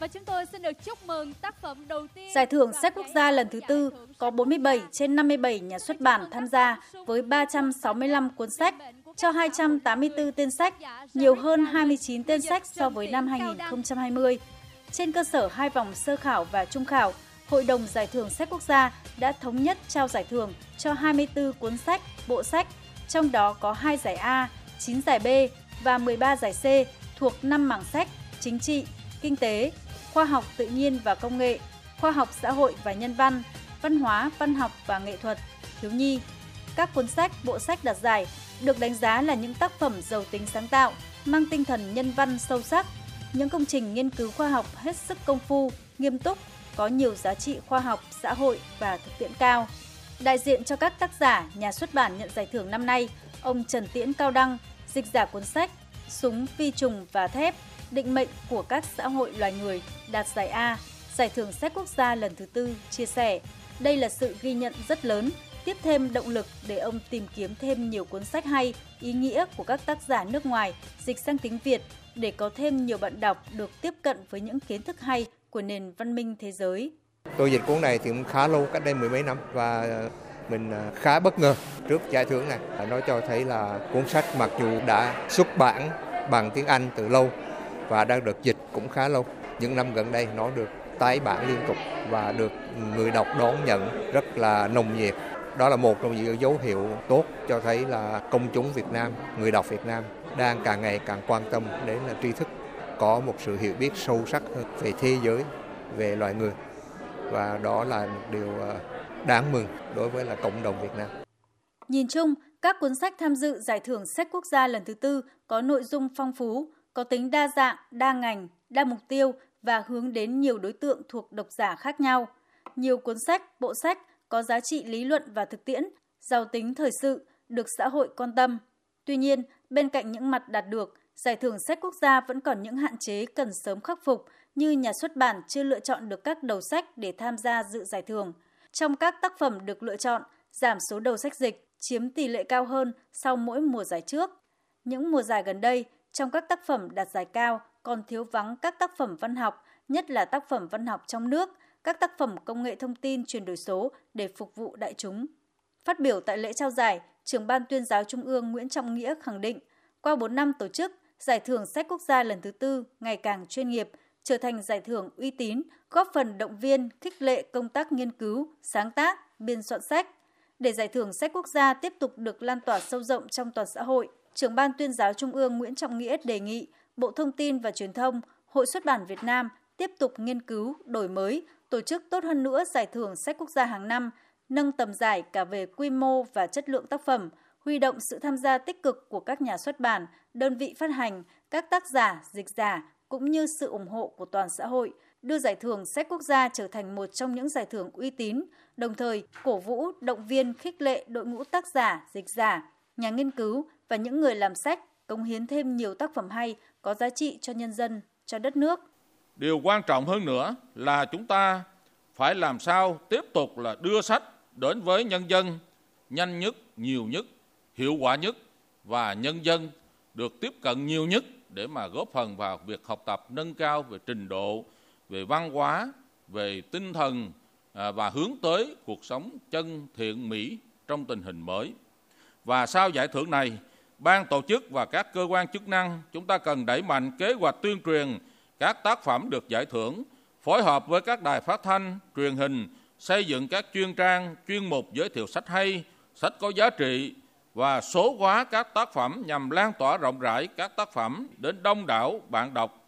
Và chúng tôi xin được chúc mừng tác phẩm đầu tiên. Giải thưởng sách quốc gia lần thứ tư có 47 trên 57 nhà xuất bản tham gia với 365 cuốn sách cho 284 tên sách, nhiều hơn 29 tên sách so với năm 2020. Trên cơ sở hai vòng sơ khảo và trung khảo, Hội đồng Giải thưởng Sách Quốc gia đã thống nhất trao giải thưởng cho 24 cuốn sách, bộ sách, trong đó có 2 giải A, 9 giải B và 13 giải C thuộc 5 mảng sách chính trị, kinh tế, khoa học tự nhiên và công nghệ, khoa học xã hội và nhân văn, văn hóa, văn học và nghệ thuật, thiếu nhi. Các cuốn sách, bộ sách đạt giải được đánh giá là những tác phẩm giàu tính sáng tạo, mang tinh thần nhân văn sâu sắc, những công trình nghiên cứu khoa học hết sức công phu, nghiêm túc, có nhiều giá trị khoa học, xã hội và thực tiễn cao. Đại diện cho các tác giả, nhà xuất bản nhận giải thưởng năm nay, ông Trần Tiễn Cao Đăng, dịch giả cuốn sách Súng, phi trùng và thép, định mệnh của các xã hội loài người đạt giải A, giải thưởng sách quốc gia lần thứ tư, chia sẻ. Đây là sự ghi nhận rất lớn, tiếp thêm động lực để ông tìm kiếm thêm nhiều cuốn sách hay, ý nghĩa của các tác giả nước ngoài dịch sang tiếng Việt để có thêm nhiều bạn đọc được tiếp cận với những kiến thức hay của nền văn minh thế giới. Tôi dịch cuốn này thì cũng khá lâu, cách đây mười mấy năm và mình à, khá bất ngờ trước giải thưởng này. Nó cho thấy là cuốn sách mặc dù đã xuất bản bằng tiếng Anh từ lâu và đang được dịch cũng khá lâu. Những năm gần đây nó được tái bản liên tục và được người đọc đón nhận rất là nồng nhiệt. Đó là một trong những dấu hiệu tốt cho thấy là công chúng Việt Nam, người đọc Việt Nam đang càng ngày càng quan tâm đến là tri thức, có một sự hiểu biết sâu sắc hơn về thế giới, về loài người. Và đó là một điều à, đáng mừng đối với là cộng đồng Việt Nam. Nhìn chung, các cuốn sách tham dự Giải thưởng Sách Quốc gia lần thứ tư có nội dung phong phú, có tính đa dạng, đa ngành, đa mục tiêu và hướng đến nhiều đối tượng thuộc độc giả khác nhau. Nhiều cuốn sách, bộ sách có giá trị lý luận và thực tiễn, giàu tính thời sự, được xã hội quan tâm. Tuy nhiên, bên cạnh những mặt đạt được, Giải thưởng sách quốc gia vẫn còn những hạn chế cần sớm khắc phục như nhà xuất bản chưa lựa chọn được các đầu sách để tham gia dự giải thưởng. Trong các tác phẩm được lựa chọn, giảm số đầu sách dịch chiếm tỷ lệ cao hơn sau mỗi mùa giải trước. Những mùa giải gần đây, trong các tác phẩm đạt giải cao còn thiếu vắng các tác phẩm văn học, nhất là tác phẩm văn học trong nước, các tác phẩm công nghệ thông tin chuyển đổi số để phục vụ đại chúng. Phát biểu tại lễ trao giải, trưởng ban tuyên giáo Trung ương Nguyễn Trọng Nghĩa khẳng định, qua 4 năm tổ chức, Giải thưởng sách quốc gia lần thứ tư ngày càng chuyên nghiệp, trở thành giải thưởng uy tín, góp phần động viên, khích lệ công tác nghiên cứu, sáng tác, biên soạn sách. Để giải thưởng sách quốc gia tiếp tục được lan tỏa sâu rộng trong toàn xã hội, trưởng ban tuyên giáo Trung ương Nguyễn Trọng Nghĩa đề nghị Bộ Thông tin và Truyền thông, Hội xuất bản Việt Nam tiếp tục nghiên cứu, đổi mới, tổ chức tốt hơn nữa giải thưởng sách quốc gia hàng năm, nâng tầm giải cả về quy mô và chất lượng tác phẩm, huy động sự tham gia tích cực của các nhà xuất bản, đơn vị phát hành, các tác giả, dịch giả cũng như sự ủng hộ của toàn xã hội, đưa giải thưởng sách quốc gia trở thành một trong những giải thưởng uy tín, đồng thời cổ vũ, động viên, khích lệ đội ngũ tác giả, dịch giả, nhà nghiên cứu và những người làm sách cống hiến thêm nhiều tác phẩm hay có giá trị cho nhân dân, cho đất nước. Điều quan trọng hơn nữa là chúng ta phải làm sao tiếp tục là đưa sách đến với nhân dân nhanh nhất, nhiều nhất, hiệu quả nhất và nhân dân được tiếp cận nhiều nhất để mà góp phần vào việc học tập nâng cao về trình độ, về văn hóa, về tinh thần à, và hướng tới cuộc sống chân thiện mỹ trong tình hình mới. Và sau giải thưởng này, ban tổ chức và các cơ quan chức năng chúng ta cần đẩy mạnh kế hoạch tuyên truyền các tác phẩm được giải thưởng, phối hợp với các đài phát thanh, truyền hình, xây dựng các chuyên trang, chuyên mục giới thiệu sách hay, sách có giá trị và số hóa các tác phẩm nhằm lan tỏa rộng rãi các tác phẩm đến đông đảo bạn đọc